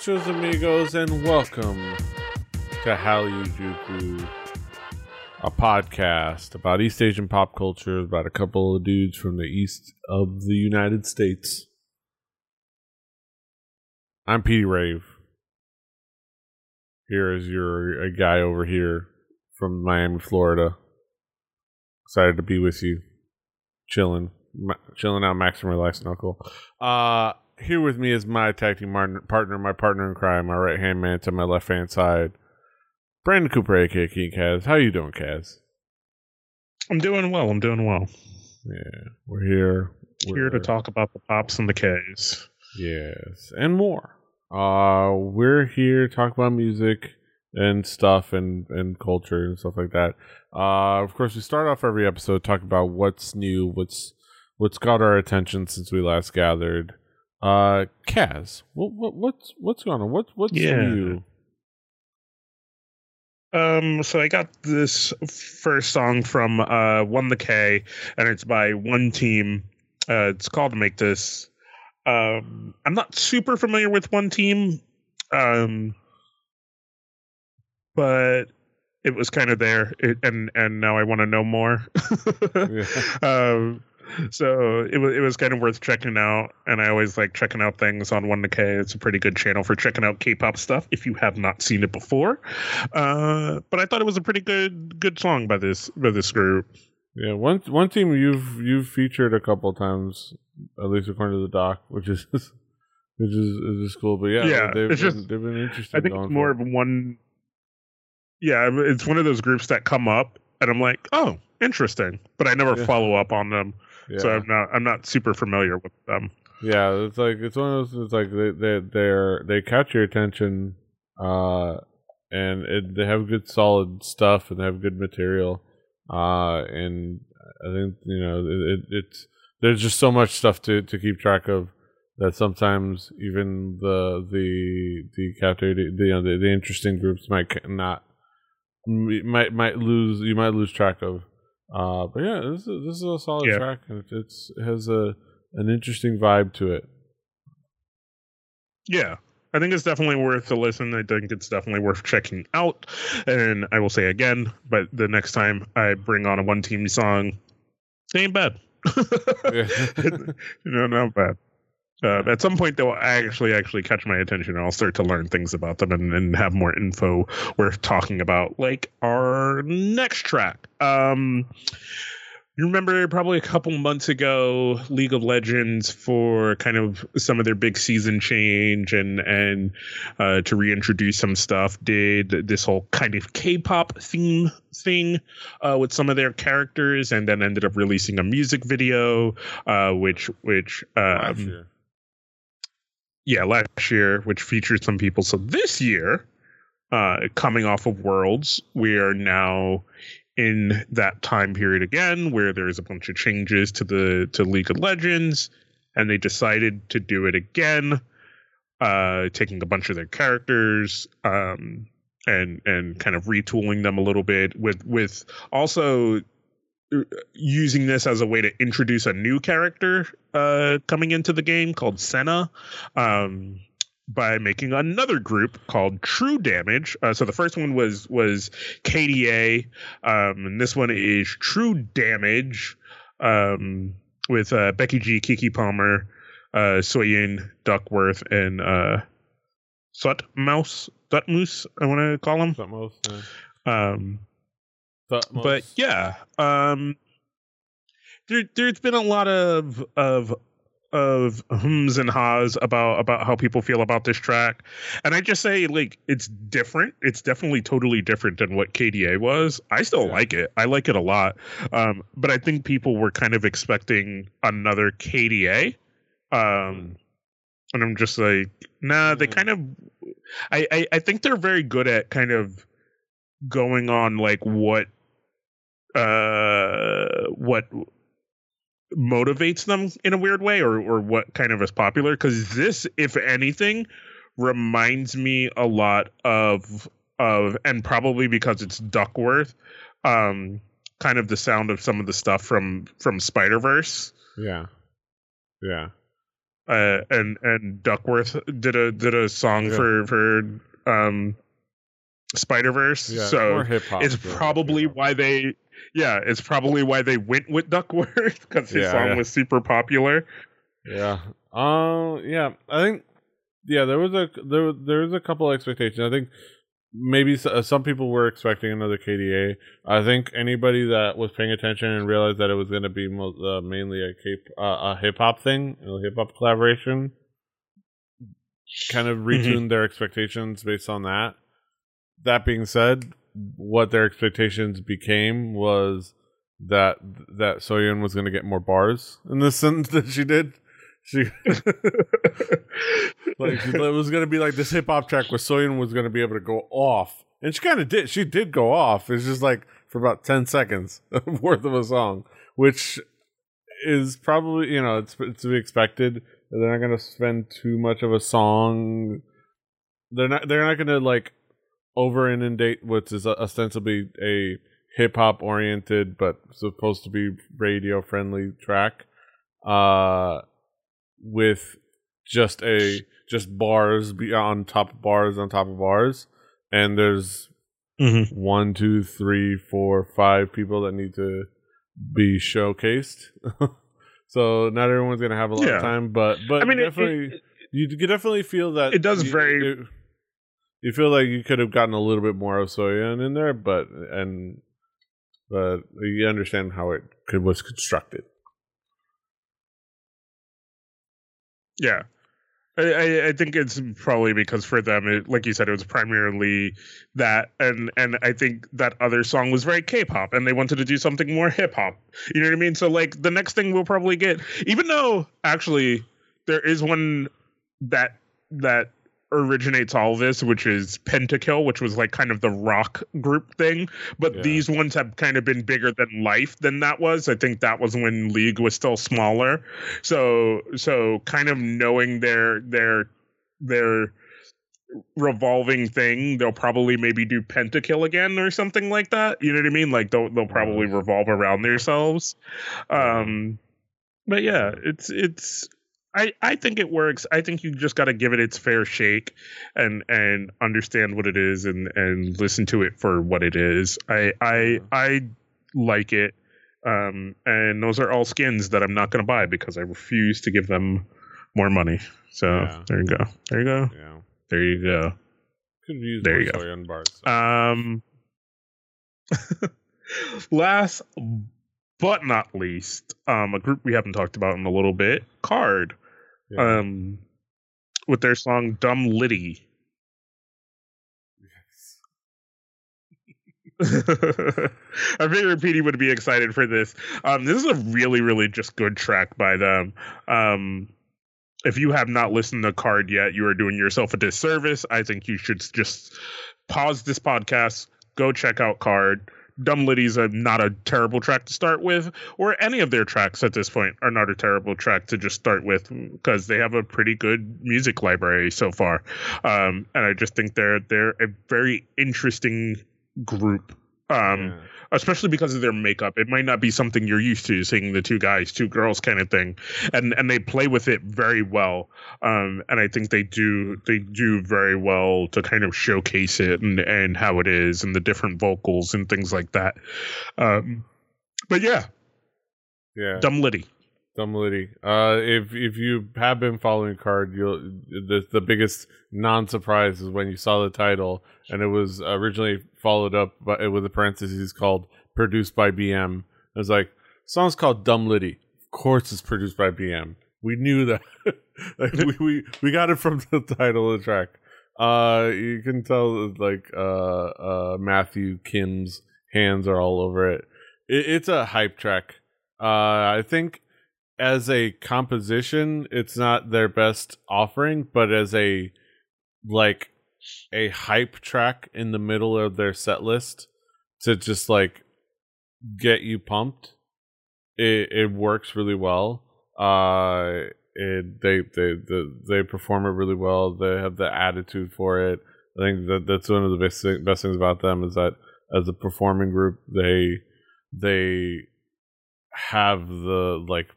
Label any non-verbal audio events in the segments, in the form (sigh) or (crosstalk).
Nachos, amigos, and welcome to Hallyu a podcast about East Asian pop culture, about a couple of dudes from the east of the United States. I'm Petey Rave. Here is your a guy over here from Miami, Florida. Excited to be with you, chilling, ma- chilling out, maxing relaxing, knuckle. Uh, here with me is my tag team partner, my partner in crime, my right hand man to my left hand side, Brandon Cooper, aka King Kaz. How you doing, Kaz? I'm doing well. I'm doing well. Yeah, we're here. We're here to talk about the pops and the K's. Yes, and more. Uh, we're here to talk about music and stuff and and culture and stuff like that. Uh, of course, we start off every episode talking about what's new, what's what's got our attention since we last gathered. Uh, Kaz, what, what what's what's going on? What what's yeah. new? Um, so I got this first song from uh One the K, and it's by One Team. Uh, it's called "Make This." Um, I'm not super familiar with One Team, um, but it was kind of there, it, and and now I want to know more. (laughs) yeah. um, so it was it was kind of worth checking out, and I always like checking out things on One K. It's a pretty good channel for checking out K-pop stuff if you have not seen it before. Uh, but I thought it was a pretty good good song by this by this group. Yeah, one one team you've you've featured a couple times, at least according to the doc, which is which is is cool. But yeah, yeah, they've it's been, just they've been interesting. I think it's more of one. Yeah, it's one of those groups that come up, and I'm like, oh, interesting, but I never yeah. follow up on them. Yeah. So I'm not I'm not super familiar with them. Yeah, it's like it's one of those. It's like they they they're they catch your attention, uh, and it, they have good solid stuff and they have good material, uh, and I think you know it, it, it's there's just so much stuff to to keep track of that sometimes even the the the captivating the you know, the, the interesting groups might not might might lose you might lose track of uh, but yeah, this is, this is a solid yeah. track, and it's it has a an interesting vibe to it. Yeah, I think it's definitely worth a listen. I think it's definitely worth checking out. And I will say again, but the next time I bring on a one team song, it ain't bad. (laughs) yeah. (laughs) no, not bad uh, at some point they'll actually actually catch my attention and I'll start to learn things about them and, and have more info worth talking about. Like our next track um you remember probably a couple months ago league of legends for kind of some of their big season change and and uh, to reintroduce some stuff did this whole kind of k-pop theme thing uh, with some of their characters and then ended up releasing a music video uh, which which um, yeah, last year, which featured some people. So this year, uh, coming off of Worlds, we are now in that time period again, where there's a bunch of changes to the to League of Legends, and they decided to do it again, uh, taking a bunch of their characters, um, and and kind of retooling them a little bit with with also using this as a way to introduce a new character uh, coming into the game called Senna. Um, by making another group called True Damage. Uh, so the first one was was KDA, um, and this one is True Damage um, with uh, Becky G, Keke Palmer, uh, Soyeon Duckwrth, and uh, Sut Mouse, Moose. I want to call him. Mouse. Yeah. Um, but yeah, um, there there's been a lot of of of hums and ha's about about how people feel about this track, and I just say like it's different. It's definitely totally different than what KDA was. I still yeah. like it. I like it a lot. Um, but I think people were kind of expecting another KDA. Um, and I'm just like, nah. They kind of, I, I I think they're very good at kind of going on like what uh what motivates them in a weird way or or what kind of is popular because this if anything reminds me a lot of of and probably because it's Duckwrth um kind of the sound of some of the stuff from from spider verse yeah yeah uh, and and Duckwrth did a did a song Yeah. for for um Spider Verse. Yeah, so more hip hop. it's probably why they yeah it's probably why they went with Duckwrth (laughs) because his Yeah, song yeah. was super popular. Yeah. Um. Yeah. I think. Yeah. There was a there there was a couple expectations. I think maybe s- uh, some people were expecting another KDA. I think anybody that was paying attention and realized that it was going to be uh, mainly a uh, a hip hop thing, a hip hop collaboration, kind of retuned their expectations based on that. That being said, what their expectations became was that that Soyeon was going to get more bars in this sentence that she did. She (laughs) like it was going to be like this hip hop track where Soyeon was going to be able to go off, and she kind of did. She did go off. It's just like for about ten seconds (laughs) worth of a song, which is probably you know it's, it's to be expected. They're not going to spend too much of a song. They're not. They're not going to like over inundate what is ostensibly a hip hop oriented but supposed to be radio friendly track uh with just a just bars be on top of bars on top of bars and there's Mhm. one two three four five people that need to be showcased (laughs) so not everyone's gonna have a lot Yeah. of time but but I mean, definitely it, you definitely feel that It does you- very- it- you feel like you could have gotten a little bit more of Soyeon in there, but and but you understand how it could was constructed. Yeah. I, I, think it's probably because for them, it, like you said, it was primarily that, and and I think that other song was very K-pop, and they wanted to do something more hip hop. You know what I mean? So like the next thing we'll probably get, even though actually there is one that that originates all this, which is Pentakill, which was like kind of the rock group thing. But Yeah. these ones have kind of been bigger than life than that was. I think that was when League was still smaller. So so kind of knowing their their their revolving thing, they'll probably maybe do Pentakill again or something like that. You know what I mean? Like they'll they'll probably revolve around themselves. Um but yeah, it's it's I, I think it works. I think you just got to give it its fair shake and and understand what it is and and listen to it for what it is. I I I like it. Um and those are all skins that I'm not going to buy because I refuse to give them more money. So Yeah. there you go. There you go. Yeah, There you go. could use There you go. Bars. Um, (laughs) last but not least, um, a group we haven't talked about in a little bit, KARD, Yeah. um, with their song "Dumb Litty." (laughs) I figured Petey would be excited for this. Um, this is a really, really just good track by them. Um, if you have not listened to KARD yet, you are doing yourself a disservice. I think you should just pause this podcast, go check out KARD. Dumb Litty's a not a terrible track to start with, or any of their tracks at this point are not a terrible track to just start with because they have a pretty good music library so far. Um, and I just think they're they're a very interesting group. Um, Yeah. Especially because of their makeup. It might not be something you're used to seeing the two guys, two girls kind of thing, and and they play with it very well. Um, and I think they do they do very well to kind of showcase it and and how it is and the different vocals and things like that. Um, but yeah, yeah. Dumb Litty. Dumb Litty. Uh, if if you have been following KARD, you'll the the biggest non surprise is when you saw the title and it was originally followed up by with a parenthesis called "produced by BM." It was like song's called "Dumb Litty." Of course, it's produced by BM. We knew that. (laughs) like, we, we we got it from (laughs) the title of the track. Uh, you can tell like uh uh Matthew Kim's hands are all over it. it it's a hype track. Uh, I think as a composition, it's not their best offering, but as a like a hype track in the middle of their set list to just like get you pumped, it it works really well. Uh, it they they they, they perform it really well. They have the attitude for it. I think that that's one of the best best things about them is that as a performing group, they they have the like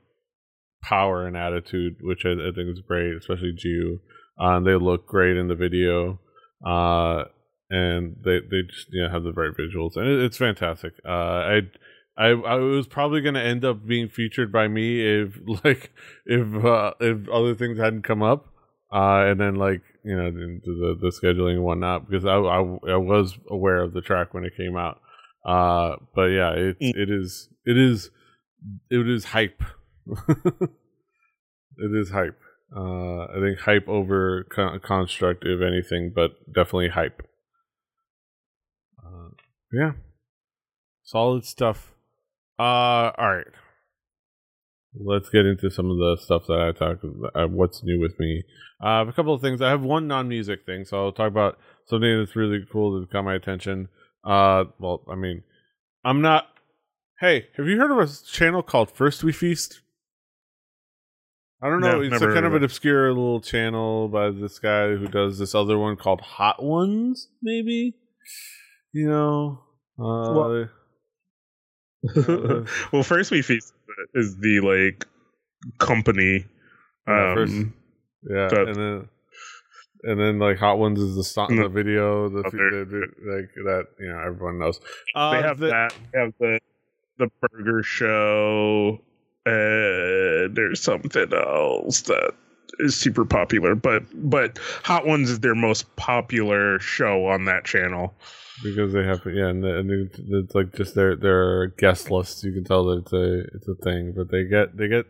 power and attitude, which I, I think is great, especially Jiwoo. Uh, they look great in the video. Uh, and they they just you know have the right visuals, and it, it's fantastic. Uh, I. I, I was probably gonna end up being featured by me if (laughs) like if uh, if other things hadn't come up, uh, and then like you know the, the, the scheduling and whatnot because I, I, I was aware of the track when it came out. Uh, but yeah, it Mm. it is it is it is hype. (laughs) it is hype. Uh, I think hype over con- construct, if anything, but definitely hype. Uh, yeah, solid stuff. Uh, all right. Let's get into some of the stuff that I talk. about. Uh, what's new with me? I have a couple of things. I have one non-music thing, so I'll talk about something that's really cool that got my attention. Uh, well, I mean, I'm not. Hey, have you heard of a channel called First We Feast? I don't know. No, it's a kind of of an obscure little channel by this guy who does this other one called Hot Ones, maybe. You know, uh, Well- (laughs) (laughs) well, first we feast is the like company. Yeah, Um, first- yeah, but- and then and then like Hot Ones is the song, No. the video, the, Other- the, the- like that. You know, everyone knows. Uh, they have the- that. They have the the burger show. Uh, there's something else that is super popular, but but Hot Ones is their most popular show on that channel. because they have yeah, and, the, and it's, like just their their guest list. You can tell that it's a it's a thing, but they get they get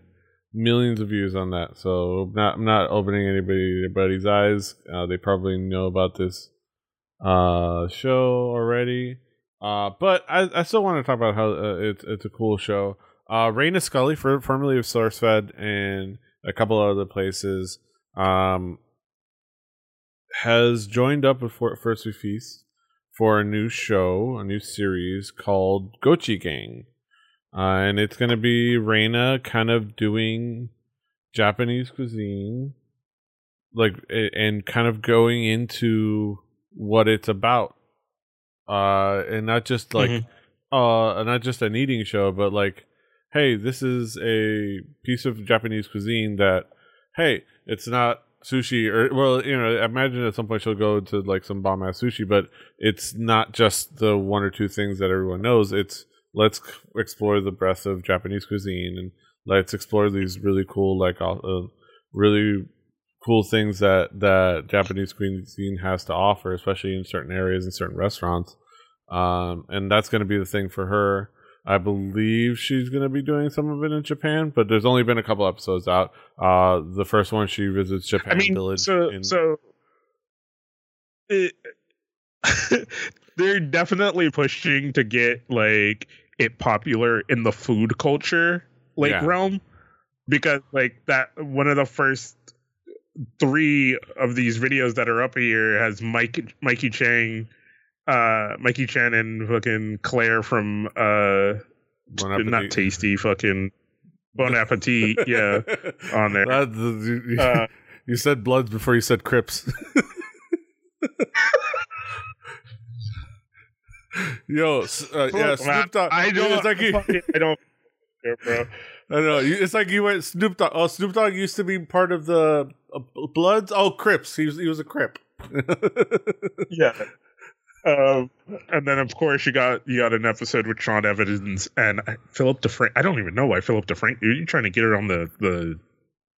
millions of views on that. So I'm not I'm not opening anybody anybody's eyes. Uh, they probably know about this uh show already. Uh, but I, I still want to talk about how uh, it's it's a cool show. Uh, Reina Scully, for, formerly of SourceFed and a couple other places, um, has joined up with For- First We Feast for a new show, a new series called Gochi Gang. Uh, and it's going to be Reina kind of doing Japanese cuisine, like, and kind of going into what it's about. Uh, and not just like, Mhm. uh, not just an eating show, but like, hey, this is a piece of Japanese cuisine that, hey, it's not sushi or well, you know, I imagine at some point she'll go to like some bomb ass sushi, but it's not just the one or two things that everyone knows. It's let's explore the breadth of Japanese cuisine and let's explore these really cool, like, uh, really cool things that that Japanese cuisine has to offer, especially in certain areas and certain restaurants. Um, and that's going to be the thing for her. I believe she's going to be doing some of it in Japan, but there's only been a couple episodes out. Uh, the first one she visits Japan I mean, Village. so in- so it, (laughs) they're definitely pushing to get like it popular in the food culture like Yeah. realm because like that one of the first three of these videos that are up here has Mike Mikey Chang uh Mikey Chan and fucking Claire from uh Bon not tasty fucking Bon Appetit yeah (laughs) on there That- you, uh, (laughs) you said Bloods before you said Crips. (laughs) Yo, uh, yeah, Snoop Dogg. I don't. Like you, I don't. care, bro. I don't know. You, it's like you went Snoop Dogg. Oh, Snoop Dogg used to be part of the uh, Bloods. Oh, Crips. He was he was a Crip. Yeah. Um, and then of course you got you got an episode with Sean Evans and Philip DeFrank. I don't even know why Philip DeFrank. Are you trying to get it on the the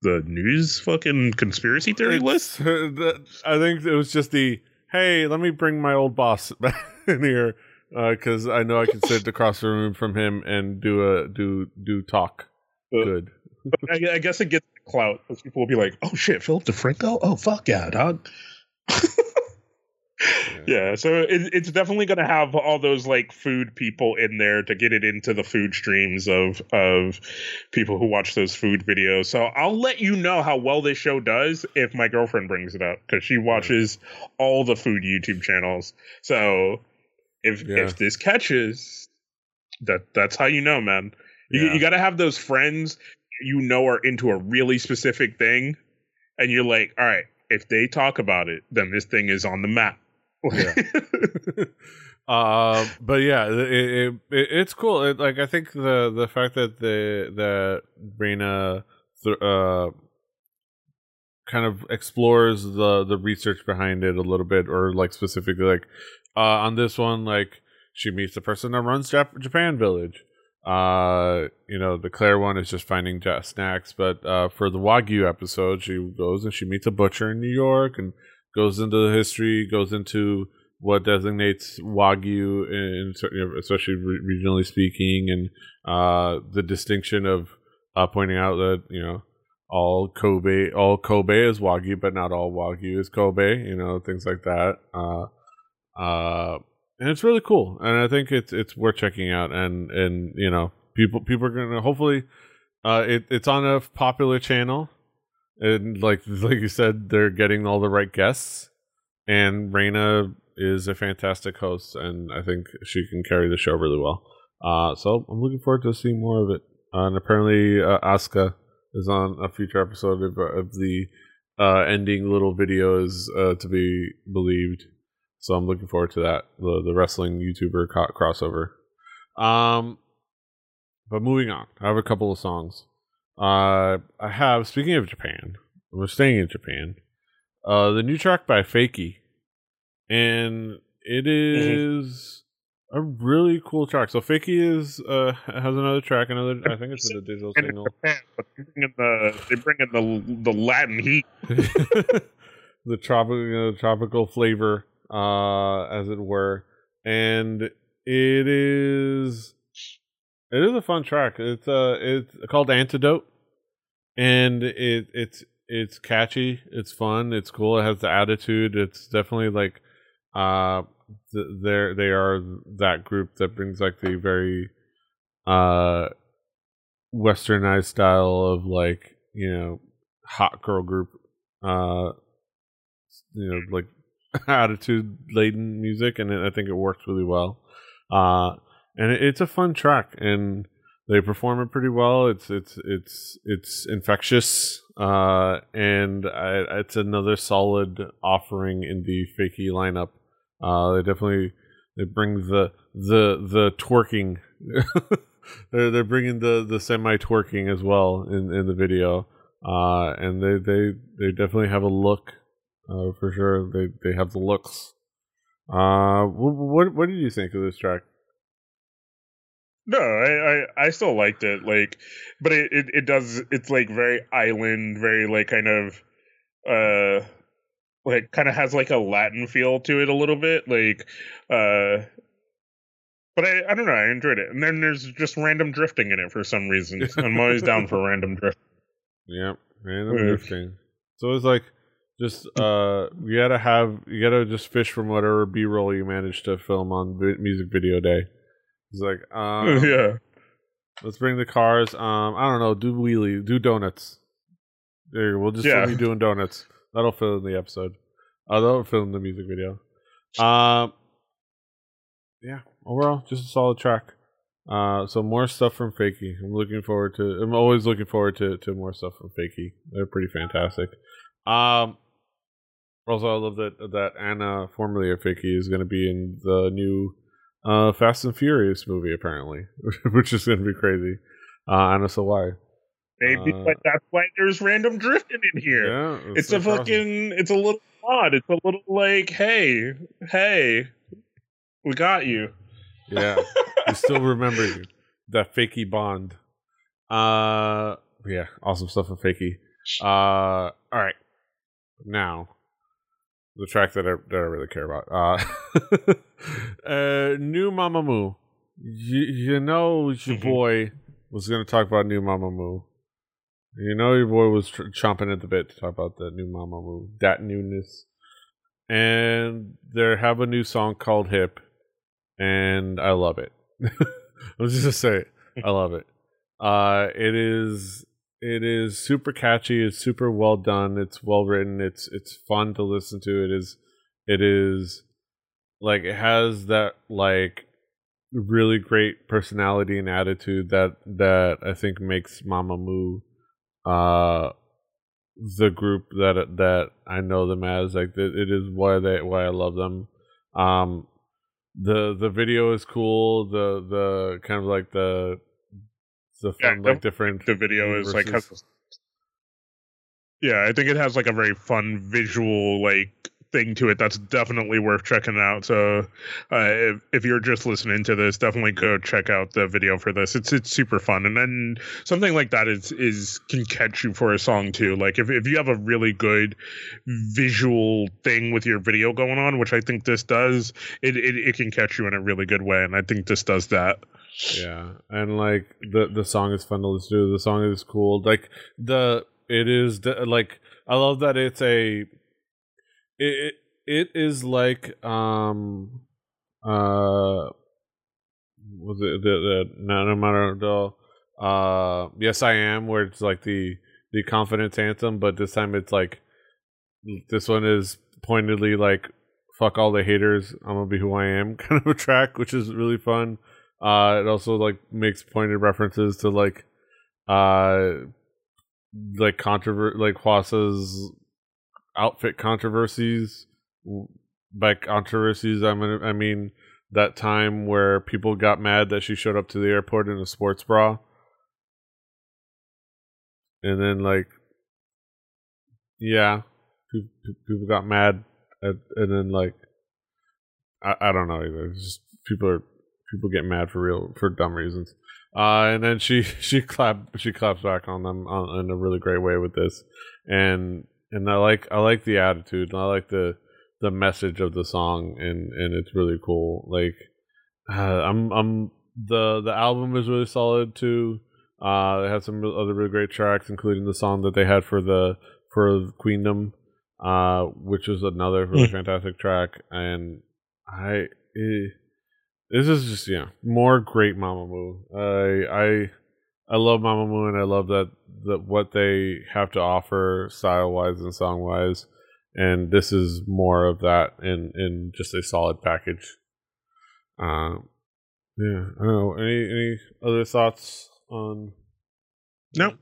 the news fucking conspiracy theory list? Uh, (laughs) I think it was just the hey, let me bring my old boss back (laughs) in here because I know I can sit across the room from him and do a do do talk. Uh, Good. (laughs) I, I guess it gets clout. 'cause People will be like, "Oh shit, Philip DeFranco! Oh fuck yeah, dog." (laughs) yeah, so it, it's definitely going to have all those like food people in there to get it into the food streams of of people who watch those food videos. So I'll let you know how well this show does if my girlfriend brings it up because she watches all the food YouTube channels. So if Yeah. if this catches, that that's how you know, man. You, Yeah. you got to have those friends you know are into a really specific thing, and you're like, all right, if they talk about it, then this thing is on the map. Yeah. (laughs) uh, but yeah, it, it, it it's cool. Like I think the the fact that the that Reina th- uh, kind of explores the the research behind it a little bit, or like specifically like uh, on this one, like she meets the person that runs Jap- Japan Village. Uh, you know, the Claire one is just finding snacks, but uh, for the Wagyu episode, she goes and she meets a butcher in New York and goes into the history, goes into what designates Wagyu, in, especially regionally speaking, and uh, the distinction of uh, pointing out that you know all Kobe, all Kobe is Wagyu, but not all Wagyu is Kobe. You know, things like that. Uh, uh, and it's really cool, and I think it's it's worth checking out. And and you know, people people are gonna hopefully, uh, it it's on a popular channel, and like (laughs) like you said, they're getting all the right guests, and Reina is a fantastic host, and I think she can carry the show really well. Uh, so I'm looking forward to seeing more of it. Uh, and apparently, uh, Asuka is on a future episode of, of the uh, ending little videos uh, to be believed. So I'm looking forward to that the the wrestling YouTuber co- crossover. Um, but moving on, I have a couple of songs. Uh, I have speaking of Japan, we're staying in Japan. Uh, the new track by FAKY, and it is mm-hmm. a really cool track. So FAKY is uh (laughs) has another track, another I think it's a digital single. Japan, they bring in the they bring in the the Latin heat, (laughs) the tropical you know, tropical flavor, uh, as it were, and it is it is a fun track. It's uh it's called Antidote, and it it's it's catchy, it's fun, it's cool. It has the attitude. It's definitely like uh they're they are that group that brings like the very uh westernized style of like you know hot girl group uh you know like (laughs) attitude laden music and it, i think it works really well uh and it, it's a fun track and they perform it pretty well it's it's it's it's infectious uh and I, it's another solid offering in the FAKY lineup uh, they definitely they bring the the the twerking. (laughs) they're they're bringing the the semi twerking as well in in the video. Uh, and they they they definitely have a look uh, for sure. They they have the looks. Uh, what what did you think of this track? No, I, I, I still liked it. Like, but it, it, it does. It's like very island, very like kind of uh like kind of has like a Latin feel to it a little bit, like uh but I, I don't know, I enjoyed it. And then there's just random drifting in it for some reason. (laughs) I'm always down for random drift. Yep, random drifting. So it's like just uh you gotta have you gotta just fish from whatever B roll you manage to film on music video day. It's like (laughs) um yeah. Let's bring the cars. Um, I don't know. Do wheelie. Do donuts. There, we'll just yeah. you doing donuts. That'll fill in the episode. Oh, that'll fill in the music video. Um, yeah. Overall, just a solid track. Uh, so more stuff from FAKY. I'm looking forward to. I'm always looking forward to to more stuff from FAKY. They're pretty fantastic. Um, also, I love that that Anna, formerly of FAKY, is going to be in the new uh, Fast and Furious movie, apparently, (laughs) which is going to be crazy. Uh, Anna Sawai. Maybe, uh, but that's why there's random drifting in here. Yeah, it's, it's a fucking. It's a little odd. It's a little like, hey, hey, we got you. Yeah, we (laughs) still remember you. That FAKY bond. Uh, yeah, awesome stuff from FAKY. Uh, all right, now the track that I that I really care about. Uh, (laughs) uh new Mamamoo. You, you know your mm-hmm. boy was going to talk about new Mama Mamamoo. You know your boy was tr- chomping at the bit to talk about the new Mama Mamamoo, that newness. And they have a new song called Hip, and I love it. (laughs) I'm just gonna say it. I love it. Uh, it is it is super catchy. It's super well done. It's well written. It's it's fun to listen to. It is it is like it has that like really great personality and attitude that that I think makes Mamamoo uh the group that that I know them as. Like it, it is why they why I love them. Um the the video is cool. The the kind of like the the fun yeah, like different the video is like has Yeah, I think it has like a very fun visual like thing to it that's definitely worth checking out. So uh, if, if you're just listening to this, definitely go check out the video for this. It's it's super fun, and then something like that is is can catch you for a song too. Like if if you have a really good visual thing with your video going on, which I think this does, it it, it can catch you in a really good way, and I think this does that. Yeah, and like the the song is fun to listen to. The song is cool. Like the it is the, like I love that it's a it it is like um uh was it the the no matter the uh yes I am where it's like the the confidence anthem but this time it's like this one is pointedly like fuck all the haters I'm gonna be who I am (laughs) kind of a track which is really fun. Uh it also like makes pointed references to like uh like controvert like Hwasa's outfit controversies. By controversies, I mean I mean that time where people got mad that she showed up to the airport in a sports bra, and then like, yeah, people got mad, at, and then like, I, I don't know either. It's just people are people get mad for real for dumb reasons. Uh, and then she (laughs) she clap she claps back on them on, in a really great way with this, and and I like I like the attitude and I like the the message of the song and and it's really cool. Like uh, I'm I'm the the album is really solid too. Uh, it has some other really great tracks, including the song that they had for the for Queendom, uh, which is another really mm. fantastic track. And I, it, this is just yeah more great Mamamoo. I I I love Mamamoo and I love that that what they have to offer style wise and song wise, and this is more of that in in just a solid package. Um, yeah, I don't know. Any any other thoughts on? No,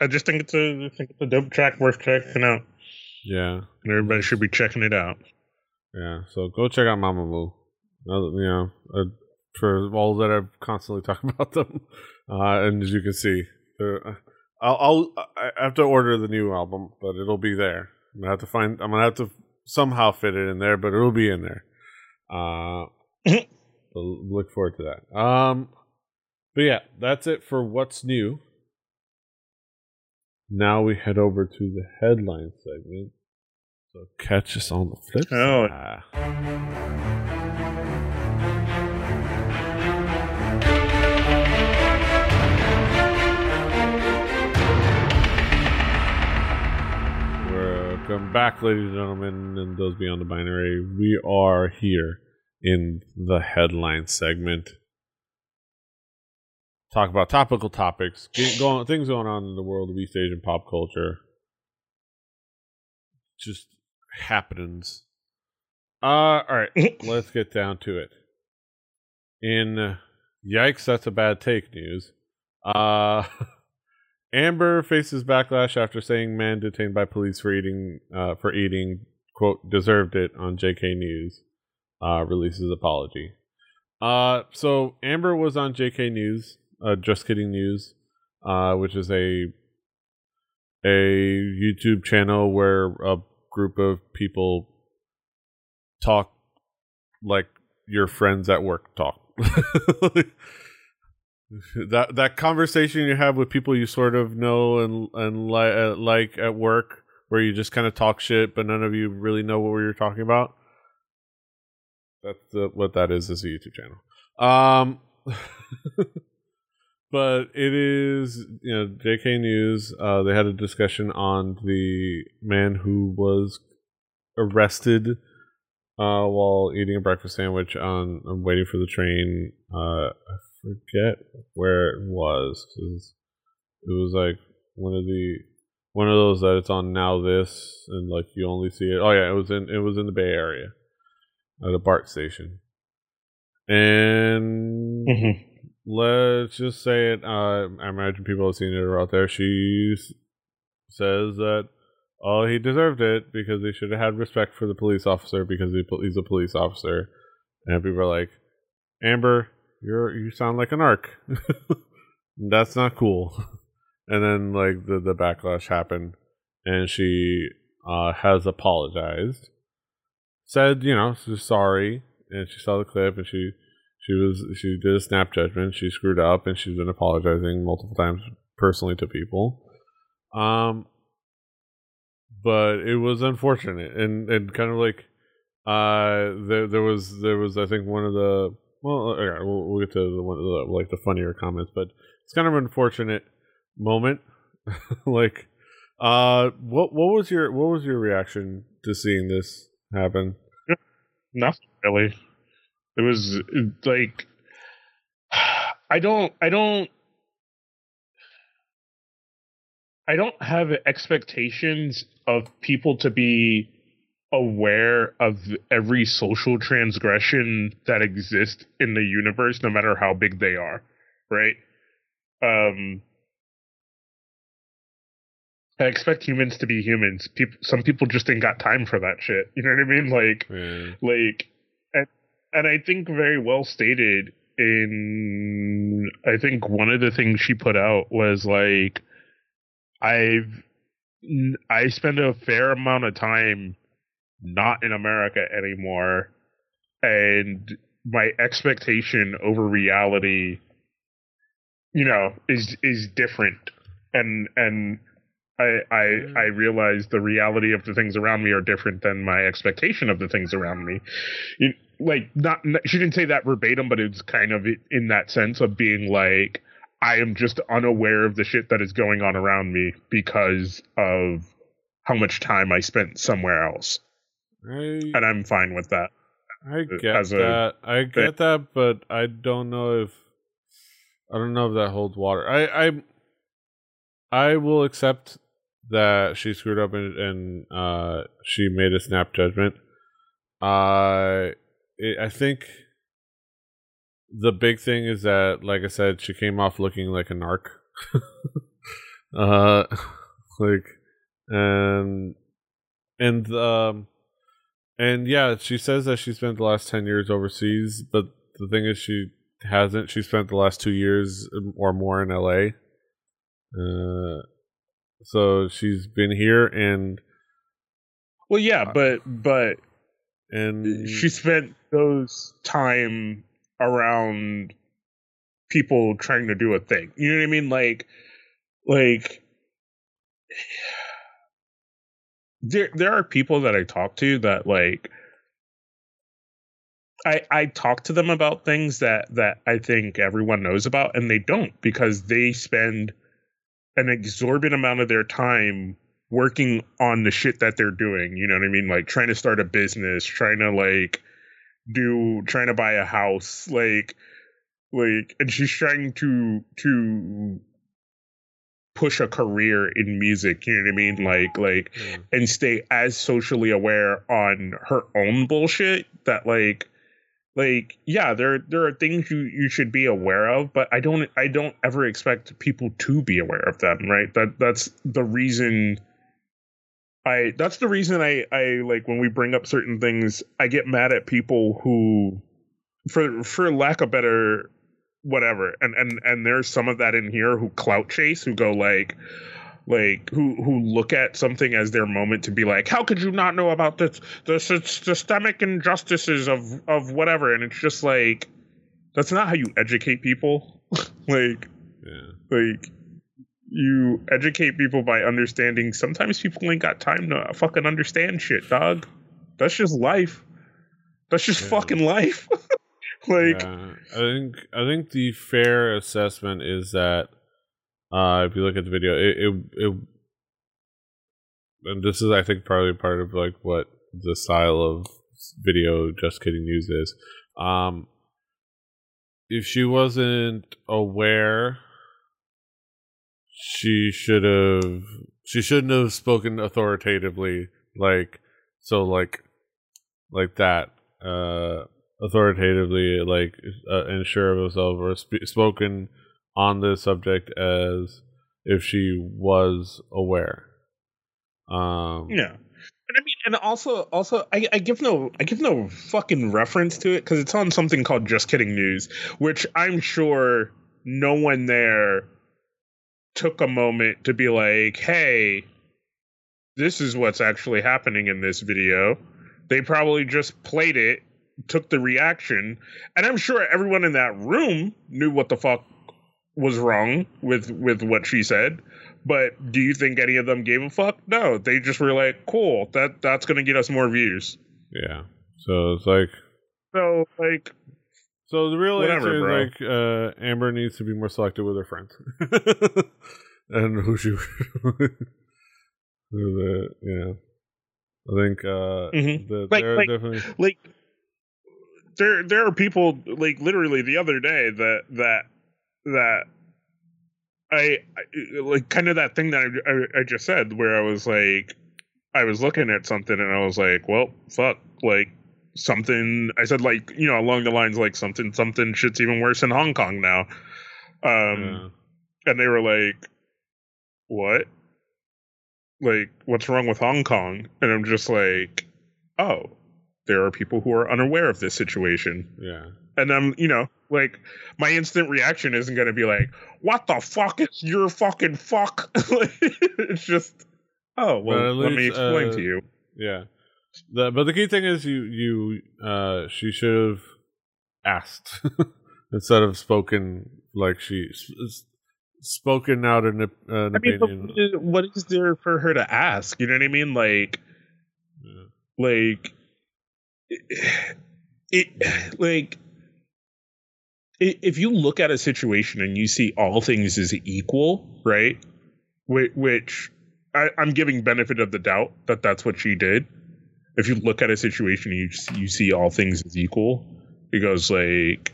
I just think it's a I think it's a dope track worth checking out. Yeah, and everybody should be checking it out. Yeah, so go check out Mamamoo. You know, uh, for all that I've constantly talked (laughs) about them. Uh, and as you can see, uh, I'll, I'll I have to order the new album, but it'll be there. I'm gonna have to find. I'm gonna have to somehow fit it in there, but it'll be in there. Uh, (coughs) look forward to that. Um, but yeah, that's it for what's new. Now we head over to the headline segment. So catch us on the flip oh. Welcome back, ladies and gentlemen, and those beyond the binary. We are here in the headline segment. Talk about topical topics, going, things going on in the world of East Asian pop culture. Just happenings. Uh, all right, (coughs) let's get down to it. In uh, yikes, that's a bad take news. Uh, (laughs) Amber faces backlash after saying man detained by police for eating uh, for eating quote deserved it on JK News uh, releases apology. Uh, so Amber was on JK News, uh, Just Kidding News, uh, which is a a YouTube channel where a group of people talk like your friends at work talk. (laughs) (laughs) that that conversation you have with people you sort of know and and li- uh, like at work where you just kind of talk shit but none of you really know what you're talking about? That's the, what that is is a youtube channel. Um (laughs) but it is you know jk news uh they had a discussion on the man who was arrested uh while eating a breakfast sandwich on, on waiting for the train uh forget where it was because it was like one of the one of those that it's on now this and like you only see it. Oh yeah, it was in it was in the Bay Area at a BART station, and mm-hmm. let's just say it. Uh, I imagine people have seen it out there. She says that oh he deserved it because he should have had respect for the police officer because he's a police officer, and people are like, Amber, you're you sound like an arc. (laughs) That's not cool. (laughs) and then like the the backlash happened, and she uh, has apologized. Said, you know, she's sorry, and she saw the clip, and she she was she did a snap judgment. She screwed up, and she's been apologizing multiple times personally to people. Um, but it was unfortunate, and and kind of like uh, there there was there was I think one of the well, okay, we'll, we'll get to the one the, like the funnier comments, but it's kind of an unfortunate moment. (laughs) like, uh, what what was your what was your reaction to seeing this happen? Nothing really. It was like I don't I don't I don't have expectations of people to be aware of every social transgression that exists in the universe no matter how big they are, right? Um I expect humans to be humans. People, some people just ain't got time for that shit. You know what I mean? Like, Yeah. like, and and I think very well stated in. I think one of the things she put out was like, I've I spend a fair amount of time not in America anymore, and my expectation over reality, you know, is is different, and and I I mm. I realize the reality of the things around me are different than my expectation of the things around me. You, like not, she didn't say that verbatim, but it's kind of in that sense of being like I am just unaware of the shit that is going on around me because of how much time I spent somewhere else, I and I'm fine with that. I get as that. I get that, but I don't know if I don't know if that holds water. I I I will accept that she screwed up and, and uh she made a snap judgment. Uh it, I think the big thing is that like I said she came off looking like a narc. (laughs) uh (laughs) like and and um and yeah, she says that she spent the last 10 years overseas, but the thing is, she hasn't. She spent the last two years or more in LA. Uh, so she's been here and. Well, yeah, but but and she spent those time around people trying to do a thing. You know what I mean? Like, like there there are people that I talk to that like I I talk to them about things that that I think everyone knows about and they don't because they spend an exorbitant amount of their time working on the shit that they're doing, you know what I mean? Like trying to start a business, trying to like do trying to buy a house, like like and she's trying to to push a career in music, you know what I mean? Like like and stay as socially aware on her own bullshit that like like yeah there there are things you you should be aware of but i don't i don't ever expect people to be aware of them right that that's the reason i that's the reason i i like when we bring up certain things i get mad at people who for for lack of better whatever. And and and there's some of that in here who clout chase who go like like who who look at something as their moment to be like how could you not know about this the systemic injustices of of whatever? And it's just like that's not how you educate people. (laughs) Like yeah. like you educate people by understanding sometimes people ain't got time to fucking understand shit dog. That's just life. That's just Yeah. fucking life (laughs) (laughs) like Yeah. I think I think the fair assessment is that uh, if you look at the video, it, it it and this is I think probably part of like what the style of video just kidding news is. Um, if she wasn't aware, she should have she shouldn't have spoken authoritatively like so like like that uh authoritatively like uh, and sure of herself or sp- spoken on this subject as if she was aware um Yeah. And I mean, and also, also, I, I give no, I give no fucking reference to it because it's on something called Just Kidding News, which I'm sure no one there took a moment to be like, "Hey, this is what's actually happening in this video. They probably just played it, took the reaction, and I'm sure everyone in that room knew what the fuck was wrong with with what she said. But do you think any of them gave a fuck? No, they just were like, "Cool, that that's gonna get us more views." Yeah. So it's like So like, so the real Whatever, answer bro. is like uh Amber needs to be more selective with her friends. (laughs) and who she (laughs) who the know I think uh Mhm. the, Like- like- definitely like there there are people like literally the other day that that that I, I like kind of that thing that I, I I just said where I was like I was looking at something and I was like well fuck like something I said like you know along the lines like something something shit's even worse in Hong Kong now. Um yeah. and they were like what? Like what's wrong with hong kong? And i'm just like oh there are people who are unaware of this situation yeah. and i'm you know like my instant reaction isn't going to be like what the fuck is your fucking fuck (laughs) it's just oh well let me explain uh, to you Yeah. The, but the key thing is you you uh she should have asked (laughs) instead of spoken like she spoken out an, an i mean opinion. what is- what is there for her to ask you know what i mean like Yeah. like it, it like if you look at a situation and you see all things as equal right which, I, i'm giving benefit of the doubt that that's what she did. If you look at a situation you you see all things as equal because like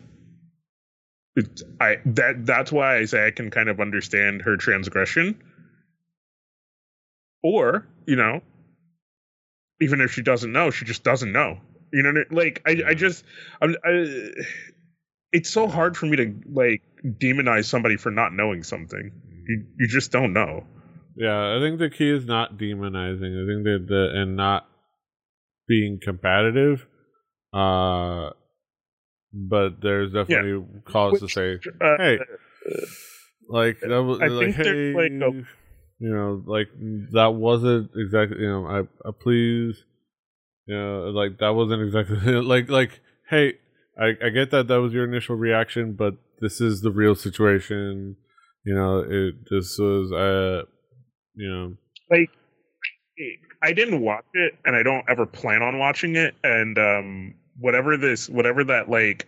it, i that that's why i say i can kind of understand her transgression. Or you know even if she doesn't know she just doesn't know you know like i i just I'm, I, it's so hard for me to like demonize somebody for not knowing something. You, you just don't know. Yeah, I think the key is not demonizing. I think that the and not being competitive. Uh, but there's definitely cause to Which- say, uh, hey, like that was I like, think hey, like, a- you know, like that wasn't exactly, you know, I, I please, you know, like that wasn't exactly (laughs) like like hey, I I get that that was your initial reaction, but this is the real situation. You know, it this was uh, you know, like I didn't watch it, and I don't ever plan on watching it. And um, whatever this, whatever that like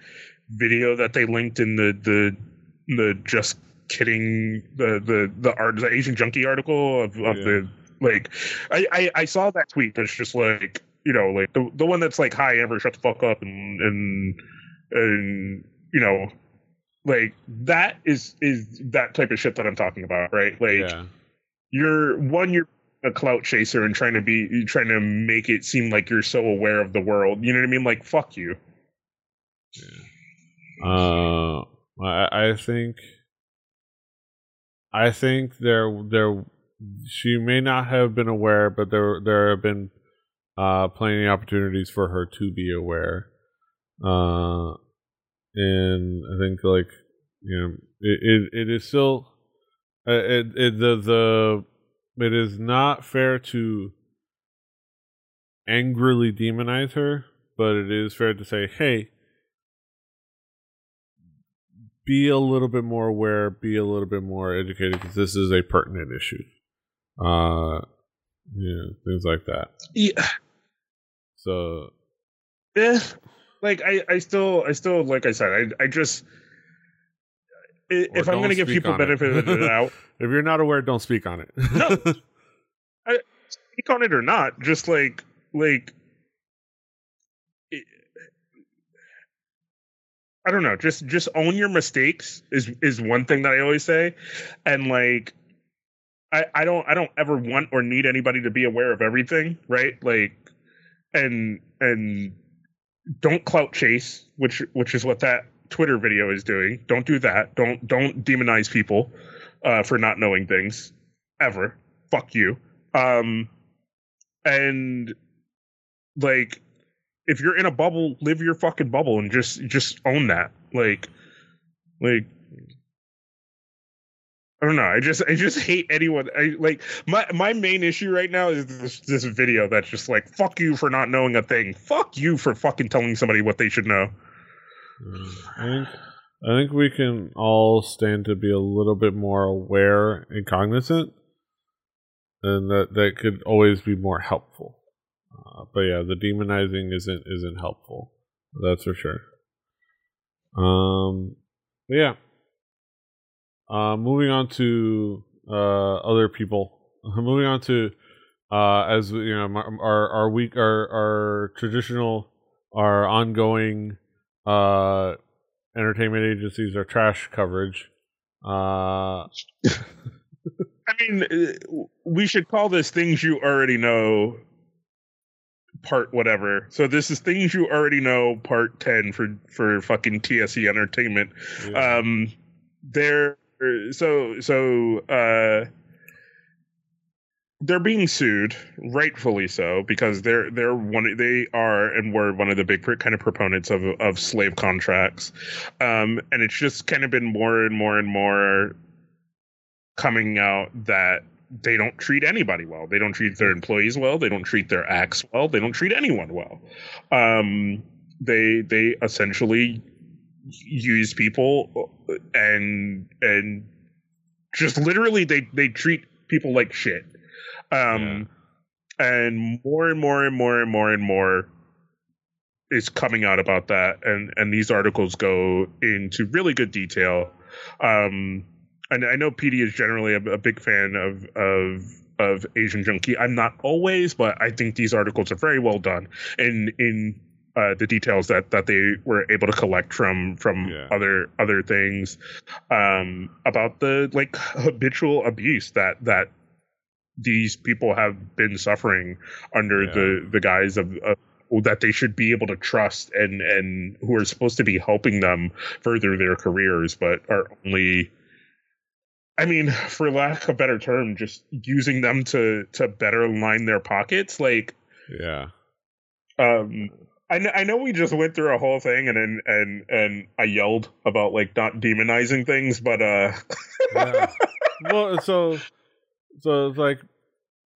video that they linked in the the the just kidding the the the art the Asian junkie article of, of Yeah. the like, I, I I saw that tweet. That's just like you know like the the one that's like hi Amber shut the fuck up and and and you know like that is is that type of shit that I'm talking about right? Like yeah, you're one you're a clout chaser and trying to be you're trying to make it seem like you're so aware of the world. You know what i mean? Like fuck you. Yeah. Uh, I, I think, I think there, there, she may not have been aware, but there, there have been, uh, plenty of opportunities for her to be aware. Uh, and I think like, you know, it, it, it is still, uh, it, it, the, the, it is not fair to angrily demonize her, but it is fair to say, hey, be a little bit more aware, be a little bit more educated because this is a pertinent issue. Uh, yeah, things like that. yeah So eh, like i i still i still like i said i i just if i'm gonna give people benefit of the (laughs) doubt if you're not aware, don't speak on it. No. (laughs) speak on it or not just like like I don't know. Just just own your mistakes is is one thing that I always say, and like I I don't I don't ever want or need anybody to be aware of everything, right? Like and and don't clout chase, which which is what that Twitter video is doing. Don't do that. Don't don't demonize people uh, for not knowing things ever. Fuck you. Um, and like if you're in a bubble, live your fucking bubble and just just own that. Like like I don't know. I just I just hate anyone. I like my my main issue right now is this this video that's just like fuck you for not knowing a thing. Fuck you for fucking telling somebody what they should know. I think I think we can all stand to be a little bit more aware and cognizant, and that that could always be more helpful. Uh, but yeah, the demonizing isn't isn't helpful. That's for sure. Um, yeah. Uh, moving on to uh, other people. (laughs) moving on to uh, as you know, our our week, our our traditional, our ongoing uh, entertainment agencies, our trash coverage. Uh, (laughs) I mean, uh, we should call this things you already know part whatever. So this is things you already know part 10 for for fucking TS entertainment. Yeah. Um there so so uh they're being sued, rightfully so, because they're they're one they are and were one of the big kind of proponents of of slave contracts, um, and it's just kind of been more and more and more coming out that they don't treat anybody well. They don't treat their employees well. They don't treat their acts well. They don't treat anyone well. Um, they they essentially use people and and just literally they they treat people like shit. Um, yeah. and more and more and more and more and more is coming out about that, and and these articles go into really good detail. Um, and I know PD is generally a, a big fan of of of Asian Junkie. I'm not always, but I think these articles are very well done in in uh, the details that that they were able to collect from from yeah. other other things um, about the like habitual abuse that that these people have been suffering under yeah. the the guise of, of that they should be able to trust and and who are supposed to be helping them further their careers but are only I mean, for lack of a better term, just using them to to better line their pockets. Like, yeah. Um, I know, I know we just went through a whole thing and and and, and I yelled about like not demonizing things, but uh. yeah. Well, so so it's like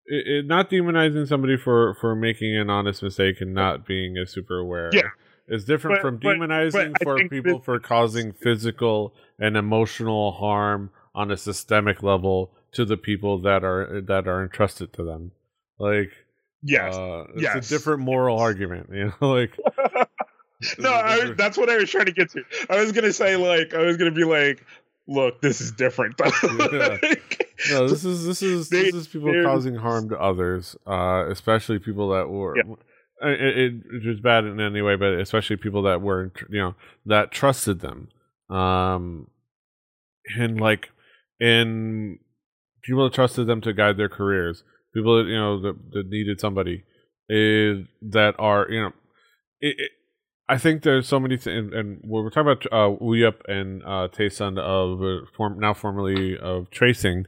it, it, not demonizing somebody for for making an honest mistake and not being a super aware. Yeah. Is different but, from demonizing but, but for people for causing physical and emotional harm on a systemic level to the people that are that are entrusted to them. Like, yes, uh, it's yes. a different moral argument. You know, (laughs) like. (laughs) no, I, that's what I was trying to get to. I was gonna say like I was gonna be like, look, this is different. (laughs) yeah. No, this is this is they, this is people causing harm to others, uh, especially people that were. Yeah. It, it, it was bad in any way, but especially people that were, you know, that trusted them, um, and like and people that trusted them to guide their careers, people that you know that, that needed somebody is that are you know, it, it, I think there's so many things, and we're talking about uh, Wooyeop and uh, of uh, form, now formerly of TRCNG,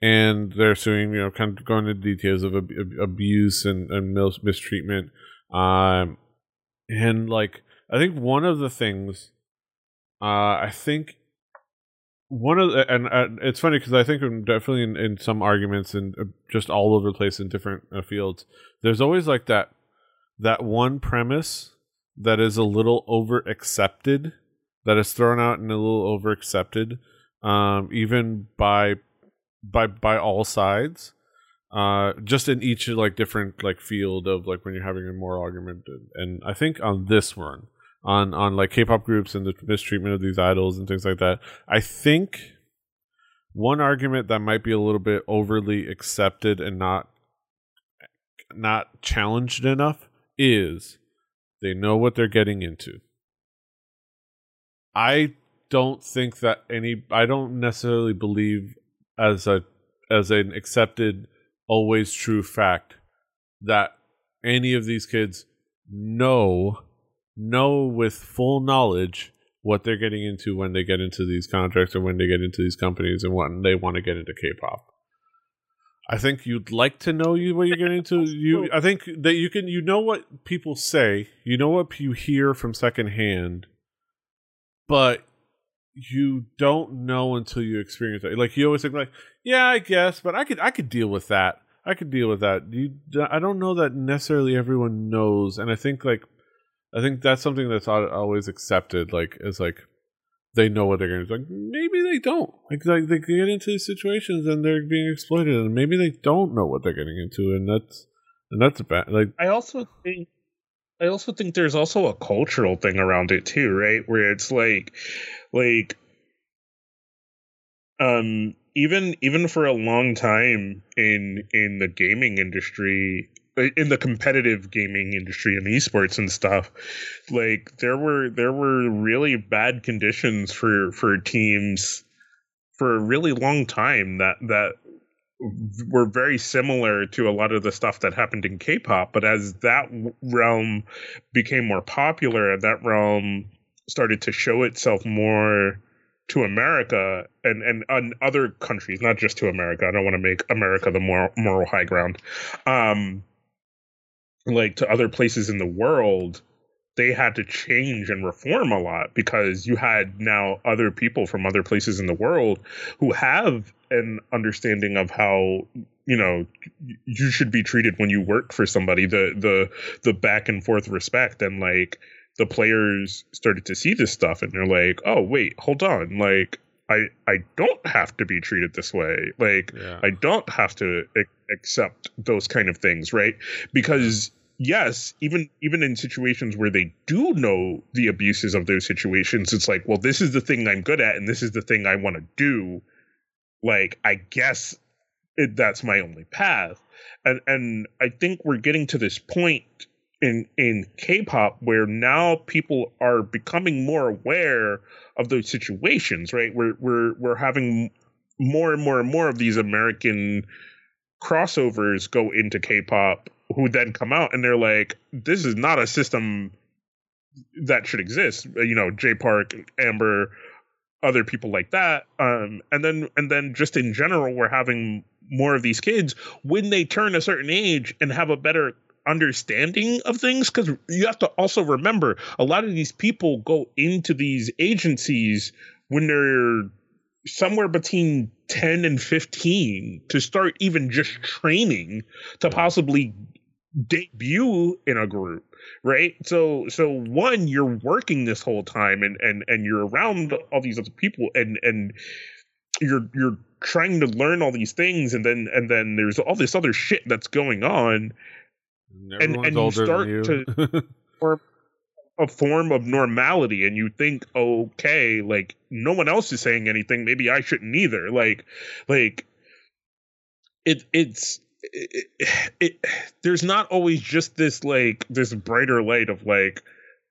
and they're suing you know kind of going into details of ab- abuse and, and mistreatment, um, and like I think one of the things, uh, I think one of the, and uh, it's funny because I think I'm definitely in, in some arguments and uh, just all over the place in different uh, fields. There's always like that that one premise that is a little over accepted, that is thrown out and a little over accepted, um, even by by by all sides. Uh, just in each like different like field of like when you're having a moral argument, and I think on this one on on like K-pop groups and the mistreatment of these idols and things like that. I think one argument that might be a little bit overly accepted and not not challenged enough is they know what they're getting into. I don't think that any I don't necessarily believe as a as an accepted always true fact that any of these kids know know with full knowledge what they're getting into when they get into these contracts or when they get into these companies and when they want to get into K-pop. I think you'd like to know you what you're getting into. You, I think that you can, you know what people say, you know what you hear from secondhand, but you don't know until you experience it. Like you always think like, yeah, I guess, but I could I could deal with that. I could deal with that. You, I don't know that necessarily everyone knows, and I think like, I think that's something that's always accepted. Like, is like they know what they're going to do. Like maybe they don't. Like, like they get into these situations and they're being exploited, and maybe they don't know what they're getting into, and that's and that's bad. Like I also think. I also think there's also a cultural thing around it too, right? Where it's like, like, um, even even for a long time in in the gaming industry, in the competitive gaming industry and esports and stuff like there were there were really bad conditions for for teams for a really long time that that were very similar to a lot of the stuff that happened in K-pop but as that realm became more popular that realm started to show itself more to America and, and, and other countries, not just to America. I don't want to make America the moral, moral high ground. Um, like to other places in the world, they had to change and reform a lot because you had now other people from other places in the world who have an understanding of how you know you should be treated when you work for somebody the the the back and forth respect and like the players started to see this stuff and they're like oh wait hold on like I I don't have to be treated this way. Like yeah. I don't have to accept those kind of things, right? Because yes, even even in situations where they do know the abuses of those situations, it's like, well, this is the thing I'm good at, and this is the thing I want to do. Like, I guess it, that's my only path, and and I think we're getting to this point in in K-pop where now people are becoming more aware of those situations, right? We're we're we're having more and more and more of these American crossovers go into K-pop who then come out and they're like, this is not a system that should exist. You know, Jay Park, Amber, other people like that. Um, and then and then just in general, we're having more of these kids when they turn a certain age and have a better understanding of things because you have to also remember a lot of these people go into these agencies when they're somewhere between 10 and 15 to start even just training to possibly debut in a group right? So so one you're working this whole time and and and you're around all these other people and and you're you're trying to learn all these things and then and then there's all this other shit that's going on. And and you start you. to (laughs) form a form of normality and you think okay like no one else is saying anything. Maybe i shouldn't either. Like like it it's it, it, there's not always just this like this brighter light of like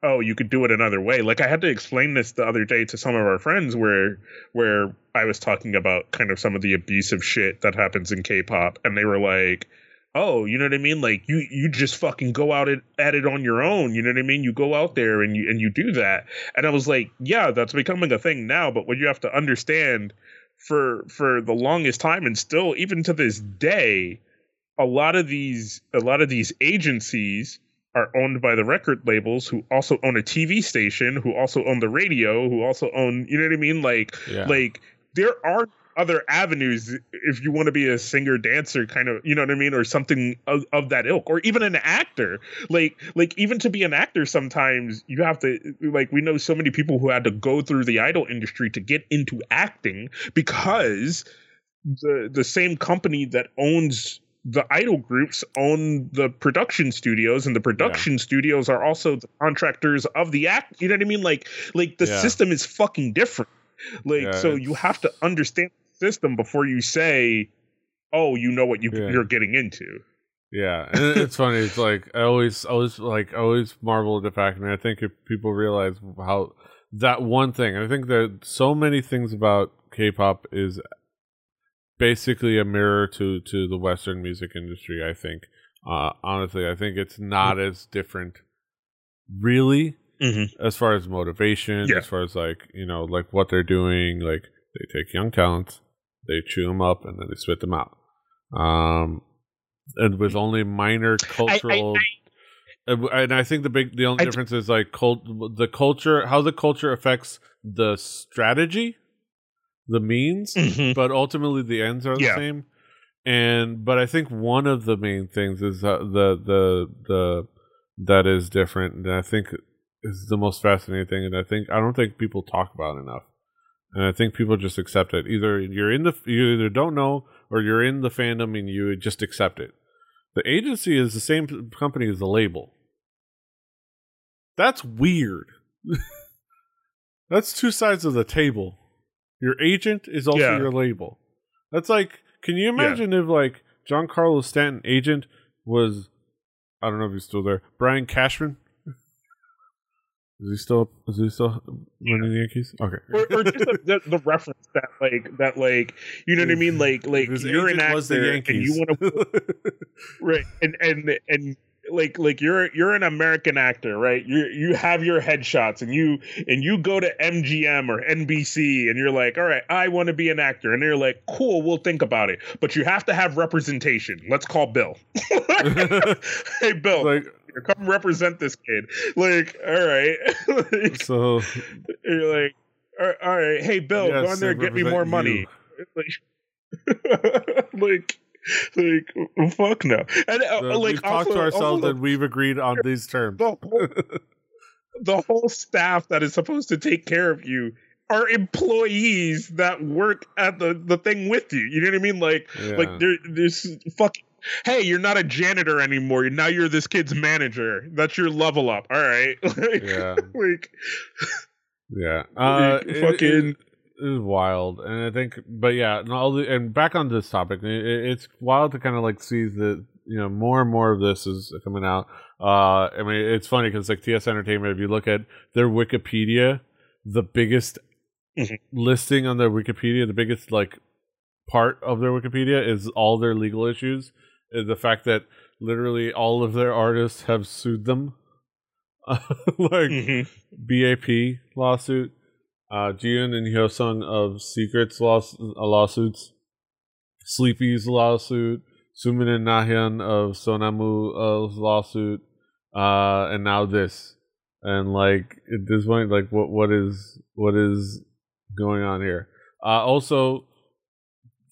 oh you could do it another way. Like i had to explain this the other day to some of our friends where where i was talking about kind of some of the abusive shit that happens in k-pop and they were like oh you know what i mean? Like you you just fucking go out at, at it on your own you know what i mean? You go out there and you and you do that. And i was like yeah that's becoming a thing now but what you have to understand for for the longest time and still even to this day a lot of these a lot of these agencies are owned by the record labels who also own a TV station, who also own the radio, who also own, you know what I mean? Like yeah. like there are other avenues if you want to be a singer dancer kind of you know what i mean or something of, of, that ilk or even an actor like like even to be an actor sometimes you have to like we know so many people who had to go through the idol industry to get into acting because the the same company that owns the idol groups own the production studios and the production yeah. studios are also the contractors of the act you know what i mean like like the yeah. system is fucking different like yeah, so you have to understand the system before you say oh you know what you you're getting into yeah and it's funny it's like i always always like always marvel at the fact and i think if people realize how that one thing i think that so many things about k-pop is basically a mirror to to the Western music industry. I think, uh, honestly, I think it's not mm-hmm. as different, really, mm-hmm. as far as motivation, yeah. as far as like you know, like what they're doing. Like they take young talents, they chew them up, and then they spit them out. Um, and with only minor cultural. I, I, I, and I think the big the only difference is like cult the culture how the culture affects the strategy, the means, Mhm. but ultimately the ends are the Yeah. same. And but I think one of the main things is uh, the the the that is different, and I think is the most fascinating thing. And I think I don't think people talk about it enough, and I think people just accept it. Either you're in the you either don't know or you're in the fandom and you just accept it. The agency is the same company as the label. That's weird. (laughs) That's two sides of the table. Your agent is also Yeah. your label. That's like, can you imagine if like Giancarlo Stanton agent was, I don't know if he's still there, Brian Cashman? Is he still? Is he still running the Yankees? Okay. or, or just the, (laughs) the, the reference that like that like you know what I mean like like you're an agent was the actor and you want to (laughs) right and and and like like you're you're an American actor right you you have your headshots and you and you go to MGM or NBC and you're like all right I want to be an actor and they're like cool we'll think about it but you have to have representation let's call Bill (laughs) hey Bill like come represent this kid like all right like, (laughs) so. you're like, all right, hey Bill, go yes, on there, and get me more you. money. (laughs) Like, like, like, fuck no. And uh, like, we've talked to ourselves and we've agreed on (laughs) these terms. the (laughs) whole, the whole staff that is supposed to take care of you are employees that work at the the thing with you. You know what I mean? Like, Yeah. like there, there's fucking. Hey, you're not a janitor anymore. Now you're this kid's manager. That's your level up. All right. (laughs) like, yeah, like yeah. Uh, it- fucking- it is wild, and I think, but yeah, and all the, and back on this topic, it, it's wild to kind of like see that you know more and more of this is coming out. Uh, I mean, it's funny because like TS Entertainment, if you look at their Wikipedia, the biggest Mhm. listing on their Wikipedia, the biggest like part of their Wikipedia is all their legal issues. Is the fact that literally all of their artists have sued them, (laughs) like mhm. BAP lawsuit, uh, Jieun and Hyosung of Secrets uh, lawsuits, Sleepy's lawsuit, Sumin and Nahyun of Sonamu of lawsuit, uh, and now this. And like at this point, like what what is what is going on here? Uh, also,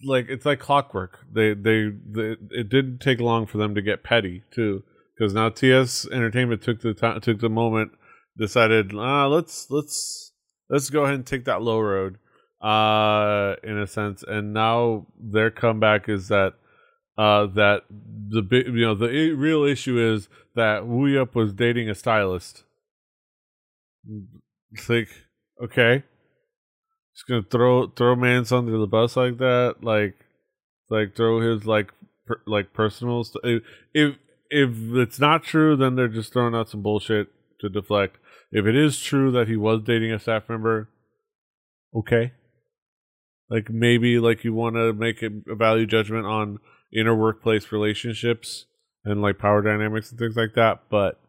like it's like clockwork. They, they they it didn't take long for them to get petty too, because now TS Entertainment took the time took the moment decided ah let's let's let's go ahead and take that low road uh in a sense. And now their comeback is that uh that the you know the real issue is that Wooyeop was dating a stylist. It's like okay. Just gonna throw throw mans under the bus like that like like throw his like per, like personal st- if if it's not true then they're just throwing out some bullshit to deflect if it is true that he was dating a staff member, okay. Like maybe like you want to make a, value judgment on inner workplace relationships and like power dynamics and things like that, but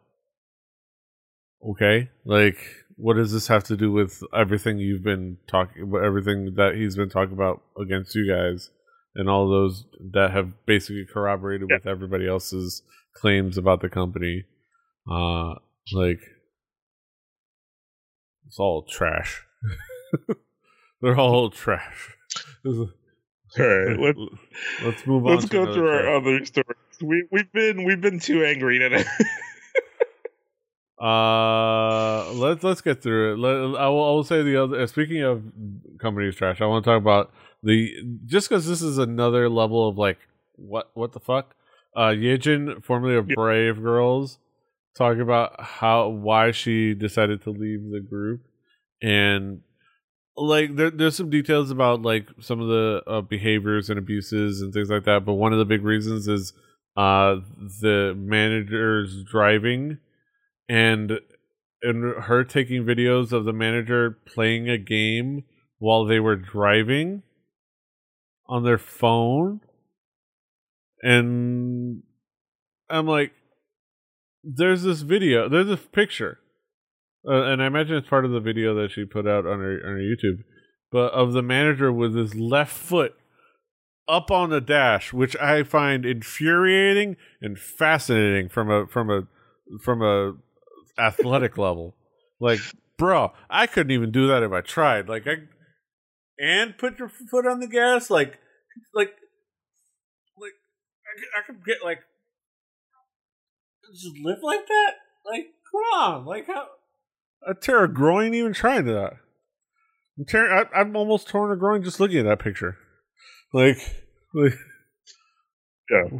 okay. Like what does this have to do with everything you've been talking everything that he's been talking about against you guys and all those that have basically corroborated Yeah. with everybody else's claims about the company. Uh like it's all trash. (laughs) They're all trash. All right, let, (laughs) Let's move on. let's go through our other stories. We we've been we've been too angry today. (laughs) Uh, let's let's get through it. Let, I will I will say the other. uh, Speaking of companies trash, I want to talk about the just because this is another level of like what what the fuck. Uh, Yejin, formerly of. Brave Girls, talking about how why she decided to leave the group, and like there, there's some details about like some of the uh, behaviors and abuses and things like that. But one of the big reasons is uh the manager's driving and and her taking videos of the manager playing a game while they were driving on their phone and i'm like there's this video there's a picture uh, and i imagine it's part of the video that she put out on her on her youtube but of the manager with his left foot up on the dash which i find infuriating and fascinating from a from a from a athletic (laughs) level. Like, bro, I couldn't even do that if I tried. Like, I and put your foot on the gas. Like, like, like I could, I could get like just live like that. Like, come on, like how uh, I tear a groin even trying to that. I'm tearing. I, I'm almost torn a groin just looking at that picture. Like, like Yeah.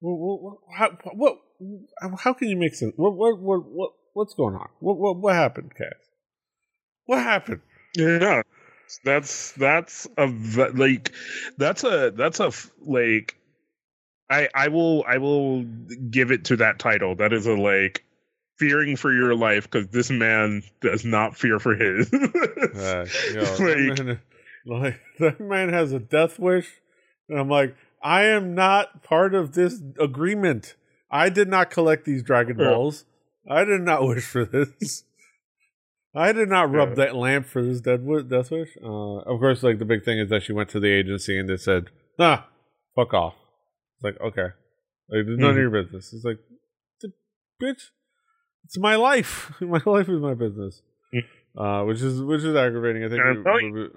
what, what, how, what, how can you make sense? What, what, what, what, what's going on? What, what, what happened, Kaz? What happened? Yeah. That's that's a like that's a that's a like I I will I will give it to that title. That is a like fearing for your life because this man does not fear for his. (laughs) Uh, yo, Like- that, man, like that man has a death wish, and I'm like, I am not part of this agreement. I did not collect these Dragon Yeah. Balls. I did not (laughs) wish for this. I did not rub Yeah. that lamp for this dead death wish. Uh, of course, like the big thing is that she went to the agency and they said, "Nah, fuck off." It's like okay, like none of Mhm. your business. It's like, bitch, it's my life. (laughs) my life is my business. Mm. Uh, which is which is aggravating. I think. We- we-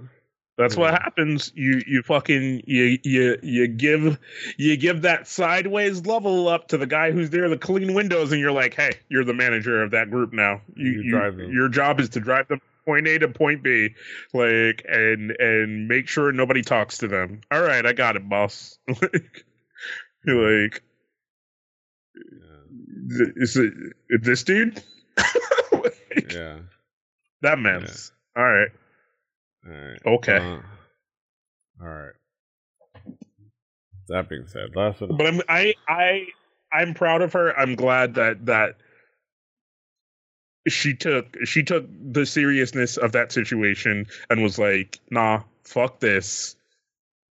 That's what happens. You you fucking you you you give you give that sideways level up to the guy who's there to clean windows, and you're like, hey, you're the manager of that group now. You, You you, them. your job is to drive them point A to point B, like and and make sure nobody talks to them. All right, I got it, boss. (laughs) (laughs) like, yeah, is it this dude? (laughs) Like, yeah. That man's all right. All right. Okay. Uh, all right. That being said, last but I'm I I I'm proud of her. I'm glad that that she took she took the seriousness of that situation and was like, nah, fuck this.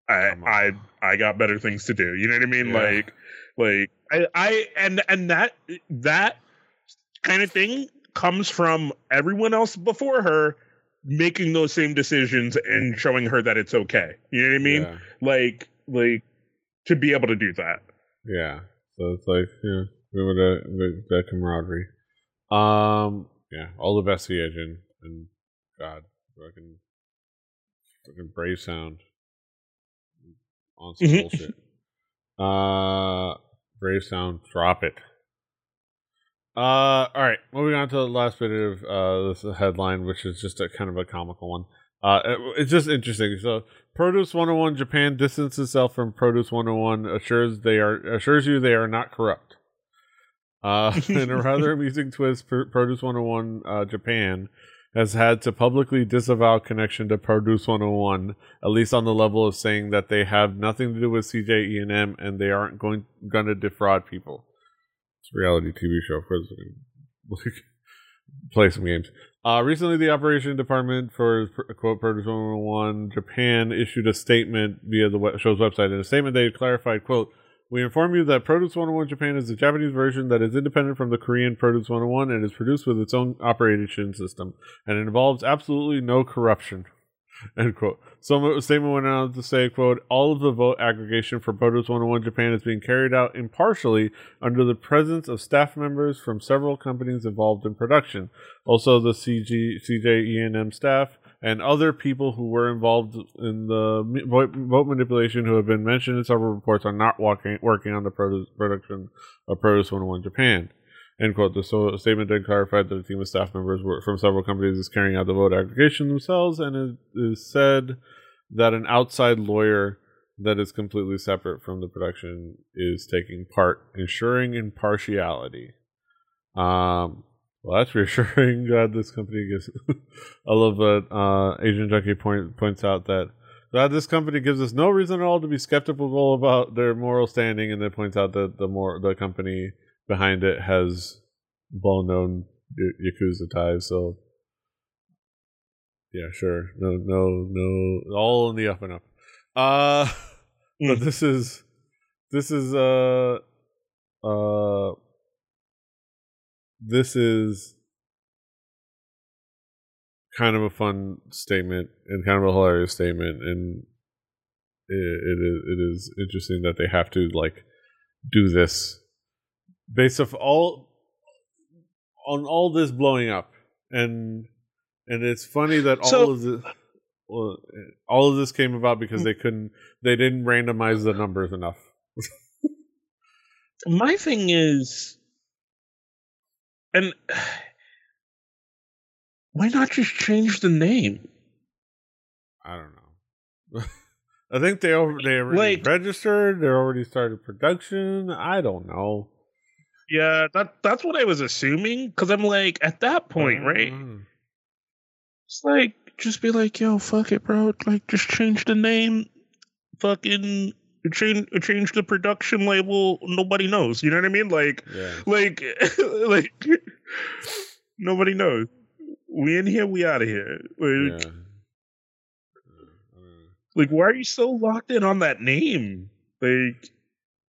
I I I got better things to do. You know what I mean? Yeah. Like like I I and and that that kind of thing comes from everyone else before her making those same decisions and showing her that it's okay. You know what I mean? yeah. Like like to be able to do that. Yeah. So it's like, yeah, remember that, that, that camaraderie. Um, yeah, all the best to Yejin. And God, fucking, fucking brave sound on some Mhm. bullshit. Uh, brave sound, drop it. Uh, all right, moving on to the last bit of uh this headline, which is just a kind of a comical one. Uh, it- it's just interesting. So, Produce 101 Japan distances itself from Produce 101, assures they are assures you they are not corrupt. Uh, (laughs) in a rather (laughs) amusing twist, Produce 101 uh, Japan has had to publicly disavow connection to Produce 101, at least on the level of saying that they have nothing to do with CJ E&M and they aren't going to defraud people. It's a reality TV show. Like, (laughs) play some games. Uh, recently, the operation department for quote Produce 101 Japan issued a statement via the show's website. In a statement, they clarified, "quote We inform you that Produce 101 Japan is a Japanese version that is independent from the Korean Produce 101 and is produced with its own operation system, and it involves absolutely no corruption." (laughs) End quote. So the statement went on to say, quote, all of the vote aggregation for Produce 101 Japan is being carried out impartially under the presence of staff members from several companies involved in production. Also, the CG, CJ E&M staff and other people who were involved in the vote, manipulation who have been mentioned in several reports are not walking, working on the produce, production of Produce 101 Japan. End quote. The so- statement then clarified that a team of staff members were, from several companies is carrying out the vote aggregation themselves, and it is said that an outside lawyer that is completely separate from the production is taking part, ensuring impartiality. Um, well, that's reassuring. (laughs) Glad this company gives. (laughs) I love that uh, Asian Junkie point, points out that glad this company gives us no reason at all to be skeptical about their moral standing, and then points out that the more the company behind it has well-known y- yakuza ties. So, yeah, sure, no, no, no, all in the up and up. Uh, (laughs) but this is this is uh uh this is kind of a fun statement and kind of a hilarious statement and it, it is it is interesting that they have to like do this based off all on all this blowing up, and and it's funny that all So- of the well, all of this came about because hmm. they couldn't they didn't randomize the numbers enough. (laughs) My thing is, and why not just change the name? I don't know. (laughs) I think they over, they already Like- registered. They already started production. I don't know. Yeah, that that's what I was assuming. Because I'm like, at that point, right? Mm. It's like just be like, yo, fuck it, bro. Like, just change the name. Fucking change change the production label. Nobody knows. You know what I mean? Like, Yeah. like, (laughs) like nobody knows. We in here. We out of here. Like, Yeah. Like, why are you so locked in on that name? Like,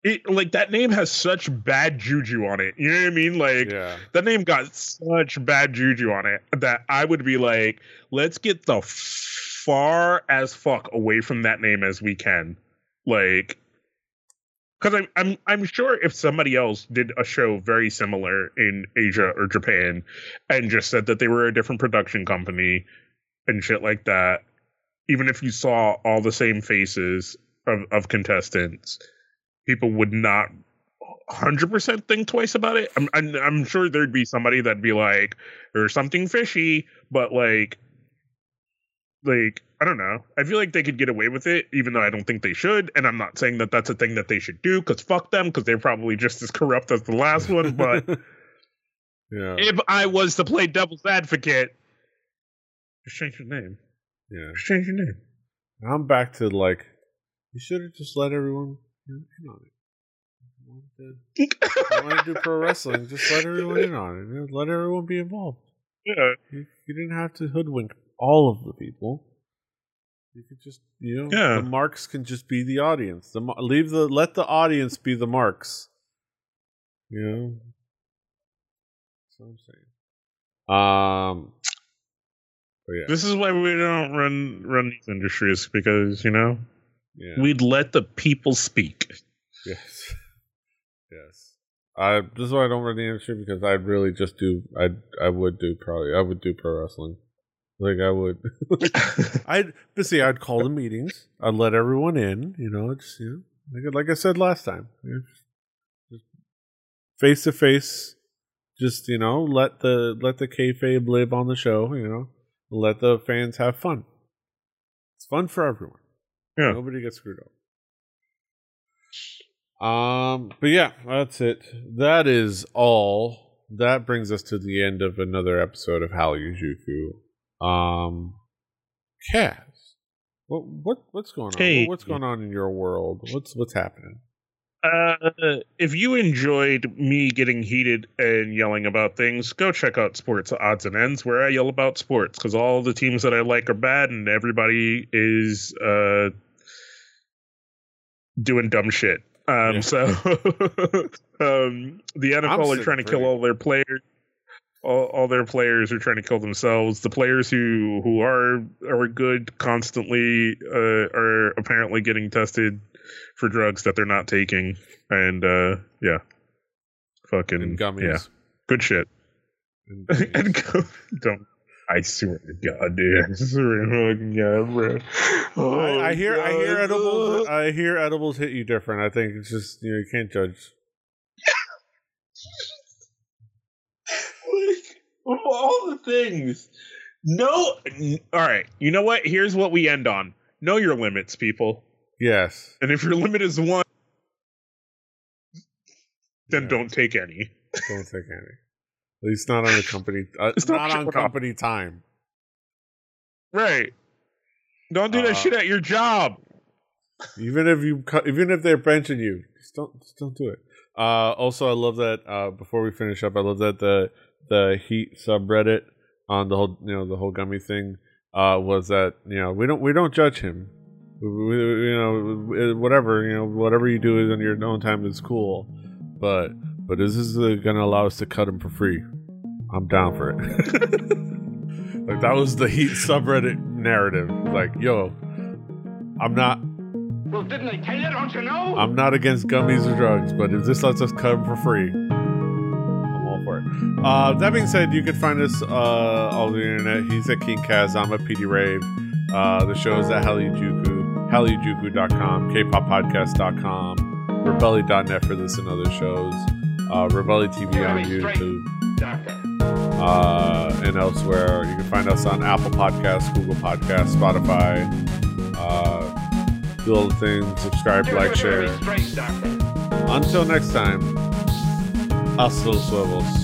it like that name has such bad juju on it. You know what I mean? Like, yeah. that name got such bad juju on it that I would be like, let's get the far as fuck away from that name as we can. Like, because I'm I'm I'm sure if somebody else did a show very similar in Asia or Japan and just said that they were a different production company and shit like that, even if you saw all the same faces of, of contestants, people would not hundred percent think twice about it. I'm, I'm I'm sure there'd be somebody that'd be like, "There's something fishy," but like, like I don't know. I feel like they could get away with it, even though I don't think they should. And I'm not saying that that's a thing that they should do, because fuck them, because they're probably just as corrupt as the last one. But (laughs) yeah. if I was to play devil's advocate, just change your name. Yeah. Just change your name. I'm back to like, you should have just let everyone you know, in on it. You want to- you wanted to do pro wrestling, just let everyone in on it. Let everyone be involved. (laughs) yeah. You, you didn't have to hoodwink all of the people. You could just, you know, Yeah. the marks can just be the audience. The leave the let the audience be the marks. You know, that's what I'm saying. Um, but yeah, This is why we don't run run these industries because you know yeah. we'd let the people speak. Yes. (laughs) Yes. I this is why I don't run the industry because I'd really just do I I would do probably I would do pro wrestling. Like I would (laughs) I'd but see I'd call the meetings. I'd let everyone in, you know, just you know like like I said last time. you know, just Face to face just, you know, let the let the kayfabe live on the show, you know. Let the fans have fun. It's fun for everyone. Yeah. Nobody gets screwed up. Um, but yeah, that's it. That is all. That brings us to the end of another episode of Hallyu Um, Kaz, what what what's going on? Hey. What's going on in your world? What's what's happening? Uh, if you enjoyed me getting heated and yelling about things, go check out Sports Odds and Ends, where I yell about sports because all the teams that I like are bad and everybody is uh doing dumb shit. Um, Yeah. so (laughs) um, the NFL are trying to kill all their players. All, all their players are trying to kill themselves. The players who who are are good constantly uh, are apparently getting tested for drugs that they're not taking, and uh, yeah, fucking And gummies. yeah, good shit. And (laughs) and go, don't. I swear to God, dude. I swear to God, bro. Oh, I, I hear I hear edibles I hear edibles hit you different. I think it's just you know you can't judge. (laughs) like of all the things. No, all right. You know what? Here's what we end on. Know your limits, people. Yes. And if your limit is one, then Yeah. don't take any. Don't take any. At least not on the company. Uh, (laughs) It's not not on company time. Right. Don't do that Uh, shit at your job. Even if you, cut, even if they're benching you, just don't, just don't do it. Uh, also, I love that. Uh, before we finish up, I love that the the Heat subreddit on the whole, you know, the whole gummy thing. Uh, was that you know we don't we don't judge him. We, we- you know, whatever you know, whatever you do in your own time is cool. But but is this is gonna allow us to cut him for free? I'm down for it. (laughs) like that was the Heat subreddit narrative. Like, yo, I'm not Well, didn't I tell you? Don't you know? I'm not against gummies or drugs, but if this lets us cut them for free, Uh, that being said, you can find us uh, all over the internet. He's at King Kaz. I'm at PD Rave. Uh, the show is at Helijuku, helijuku.com, kpoppodcast.com, rebelli.net for this and other shows, uh, Rebelli TV on YouTube, uh, and elsewhere. You can find us on Apple Podcasts, Google Podcasts, Spotify. Uh, do all the things, subscribe, like, share. Until next time, hasta los huevos.